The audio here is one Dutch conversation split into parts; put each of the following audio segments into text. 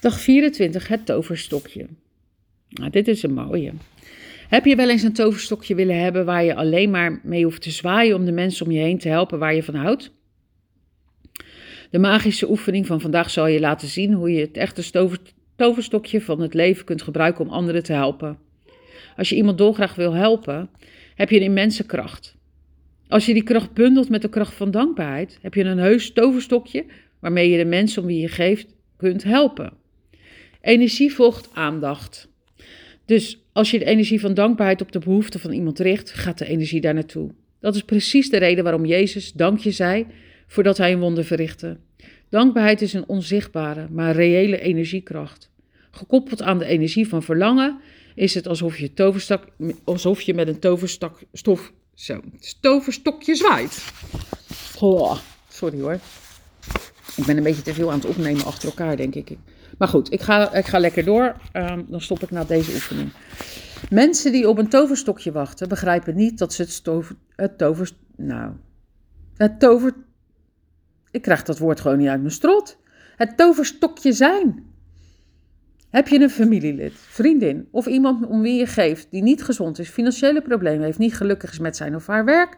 Dag 24, het toverstokje. Nou, dit is een mooie. Heb je wel eens een toverstokje willen hebben waar je alleen maar mee hoeft te zwaaien om de mensen om je heen te helpen waar je van houdt? De magische oefening van vandaag zal je laten zien hoe je het echte toverstokje van het leven kunt gebruiken om anderen te helpen. Als je iemand dolgraag wil helpen, heb je een immense kracht. Als je die kracht bundelt met de kracht van dankbaarheid, heb je een heus toverstokje waarmee je de mensen om wie je geeft kunt helpen. Energie volgt aandacht. Dus als je de energie van dankbaarheid op de behoeften van iemand richt, gaat de energie daar naartoe. Dat is precies de reden waarom Jezus dankje zei voordat hij een wonder verrichtte. Dankbaarheid is een onzichtbare, maar reële energiekracht. Gekoppeld aan de energie van verlangen is het alsof je, toverstak, alsof je met een toverstak, stof, zo, toverstokje zwaait. Oh, sorry hoor. Ik ben een beetje te veel aan het opnemen achter elkaar, denk ik. Maar goed, ik ga, ik ga lekker door. Um, dan stop ik na deze oefening. Mensen die op een toverstokje wachten, begrijpen niet dat ze het, tover, het tover... Nou, het tover... Ik krijg dat woord gewoon niet uit mijn strot. Het toverstokje zijn. Heb je een familielid, vriendin of iemand om wie je geeft die niet gezond is, financiële problemen heeft, niet gelukkig is met zijn of haar werk,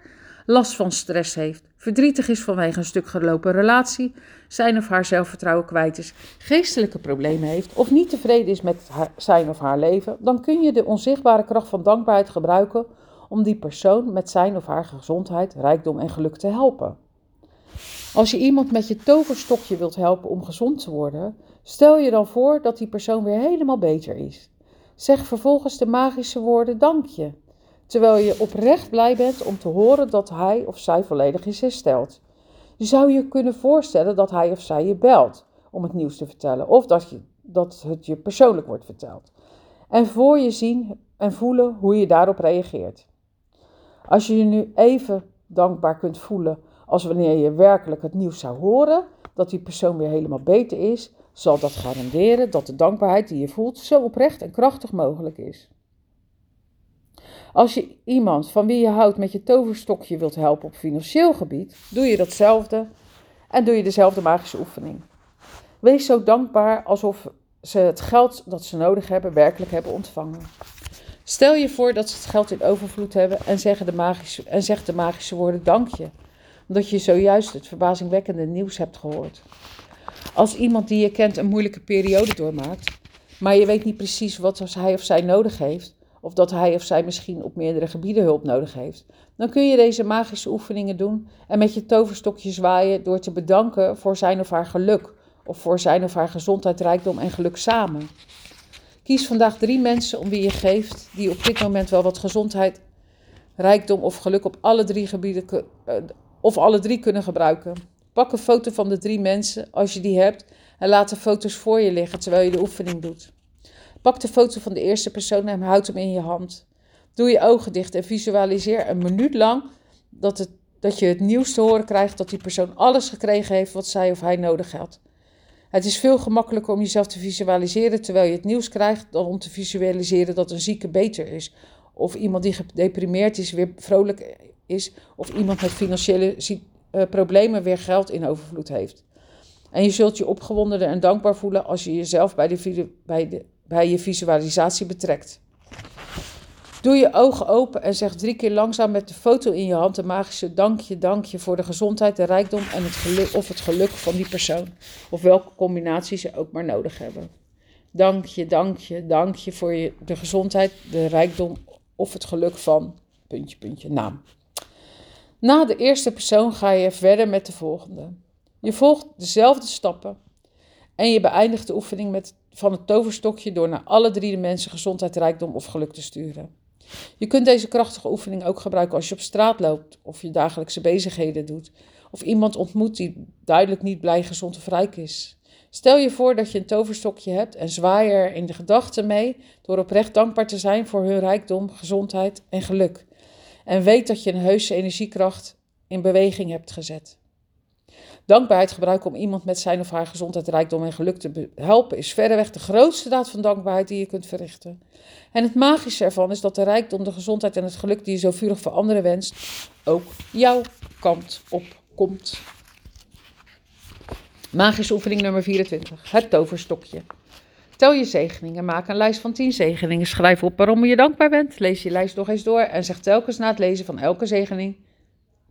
last van stress heeft, verdrietig is vanwege een stuk gelopen relatie, zijn of haar zelfvertrouwen kwijt is, geestelijke problemen heeft of niet tevreden is met zijn of haar leven, dan kun je de onzichtbare kracht van dankbaarheid gebruiken om die persoon met zijn of haar gezondheid, rijkdom en geluk te helpen. Als je iemand met je toverstokje wilt helpen om gezond te worden, stel je dan voor dat die persoon weer helemaal beter is. Zeg vervolgens de magische woorden dank je terwijl je oprecht blij bent om te horen dat hij of zij volledig is hersteld. Je zou je kunnen voorstellen dat hij of zij je belt om het nieuws te vertellen, of dat, je, dat het je persoonlijk wordt verteld. En voor je zien en voelen hoe je daarop reageert. Als je je nu even dankbaar kunt voelen als wanneer je werkelijk het nieuws zou horen, dat die persoon weer helemaal beter is, zal dat garanderen dat de dankbaarheid die je voelt zo oprecht en krachtig mogelijk is. Als je iemand van wie je houdt met je toverstokje wilt helpen op financieel gebied, doe je datzelfde en doe je dezelfde magische oefening. Wees zo dankbaar alsof ze het geld dat ze nodig hebben werkelijk hebben ontvangen. Stel je voor dat ze het geld in overvloed hebben en zeg de magische, en zeg de magische woorden dank je, omdat je zojuist het verbazingwekkende nieuws hebt gehoord. Als iemand die je kent een moeilijke periode doormaakt, maar je weet niet precies wat hij of zij nodig heeft, of dat hij of zij misschien op meerdere gebieden hulp nodig heeft, dan kun je deze magische oefeningen doen en met je toverstokje zwaaien door te bedanken voor zijn of haar geluk of voor zijn of haar gezondheid, rijkdom en geluk samen. Kies vandaag drie mensen om wie je geeft die op dit moment wel wat gezondheid, rijkdom of geluk op alle drie gebieden eh, of alle drie kunnen gebruiken. Pak een foto van de drie mensen als je die hebt en laat de foto's voor je liggen terwijl je de oefening doet. Pak de foto van de eerste persoon en houd hem in je hand. Doe je ogen dicht en visualiseer een minuut lang dat, het, dat je het nieuws te horen krijgt dat die persoon alles gekregen heeft wat zij of hij nodig had. Het is veel gemakkelijker om jezelf te visualiseren terwijl je het nieuws krijgt dan om te visualiseren dat een zieke beter is. Of iemand die gedeprimeerd is weer vrolijk is. Of iemand met financiële uh, problemen weer geld in overvloed heeft. En je zult je opgewondener en dankbaar voelen als je jezelf bij de, bij de bij je visualisatie betrekt. Doe je ogen open en zeg drie keer langzaam met de foto in je hand een magische dankje, dankje voor de gezondheid, de rijkdom en het geluk of het geluk van die persoon. Of welke combinatie ze ook maar nodig hebben. Dankje, dankje, dankje voor je, de gezondheid, de rijkdom of het geluk van puntje, puntje, naam. Na de eerste persoon ga je verder met de volgende. Je volgt dezelfde stappen en je beëindigt de oefening met van het toverstokje door naar alle drie de mensen gezondheid, rijkdom of geluk te sturen. Je kunt deze krachtige oefening ook gebruiken als je op straat loopt of je dagelijkse bezigheden doet of iemand ontmoet die duidelijk niet blij, gezond of rijk is. Stel je voor dat je een toverstokje hebt en zwaai er in de gedachten mee door oprecht dankbaar te zijn voor hun rijkdom, gezondheid en geluk. En weet dat je een heuse energiekracht in beweging hebt gezet. Dankbaarheid gebruiken om iemand met zijn of haar gezondheid, rijkdom en geluk te helpen is verreweg de grootste daad van dankbaarheid die je kunt verrichten. En het magische ervan is dat de rijkdom, de gezondheid en het geluk die je zo vurig voor anderen wenst, ook jouw kant op komt. Magische oefening nummer 24. Het toverstokje. Tel je zegeningen. Maak een lijst van 10 zegeningen. Schrijf op waarom je dankbaar bent. Lees je lijst nog eens door en zeg telkens na het lezen van elke zegening: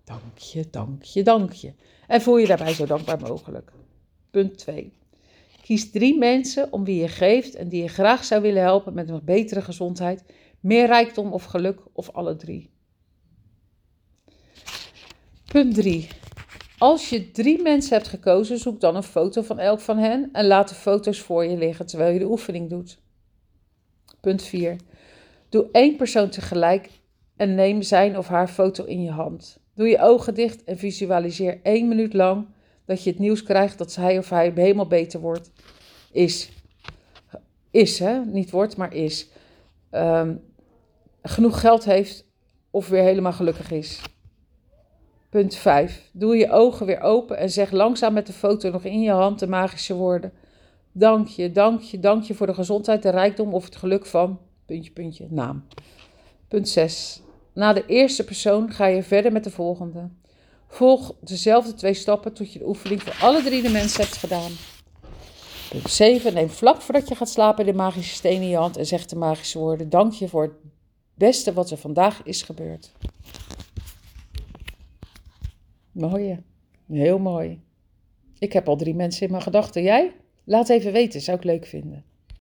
Dank je, dank je, dank je. En voel je daarbij zo dankbaar mogelijk. Punt 2. Kies drie mensen om wie je geeft en die je graag zou willen helpen met een betere gezondheid, meer rijkdom of geluk of alle drie. Punt 3. Als je drie mensen hebt gekozen, zoek dan een foto van elk van hen en laat de foto's voor je liggen terwijl je de oefening doet. Punt 4. Doe één persoon tegelijk en neem zijn of haar foto in je hand. Doe je ogen dicht en visualiseer één minuut lang dat je het nieuws krijgt dat hij of hij helemaal beter wordt. Is. Is, hè? Niet wordt, maar is. Um, genoeg geld heeft of weer helemaal gelukkig is. Punt 5. Doe je ogen weer open en zeg langzaam met de foto nog in je hand de magische woorden. Dank je, dank je, dank je voor de gezondheid, de rijkdom of het geluk van. Puntje, puntje, naam. Punt 6. Na de eerste persoon ga je verder met de volgende. Volg dezelfde twee stappen tot je de oefening voor alle drie de mensen hebt gedaan. Punt 7. Neem vlak voordat je gaat slapen de magische steen in je hand en zeg de magische woorden. Dank je voor het beste wat er vandaag is gebeurd. Mooi, heel mooi. Ik heb al drie mensen in mijn gedachten. Jij? Laat even weten, zou ik leuk vinden.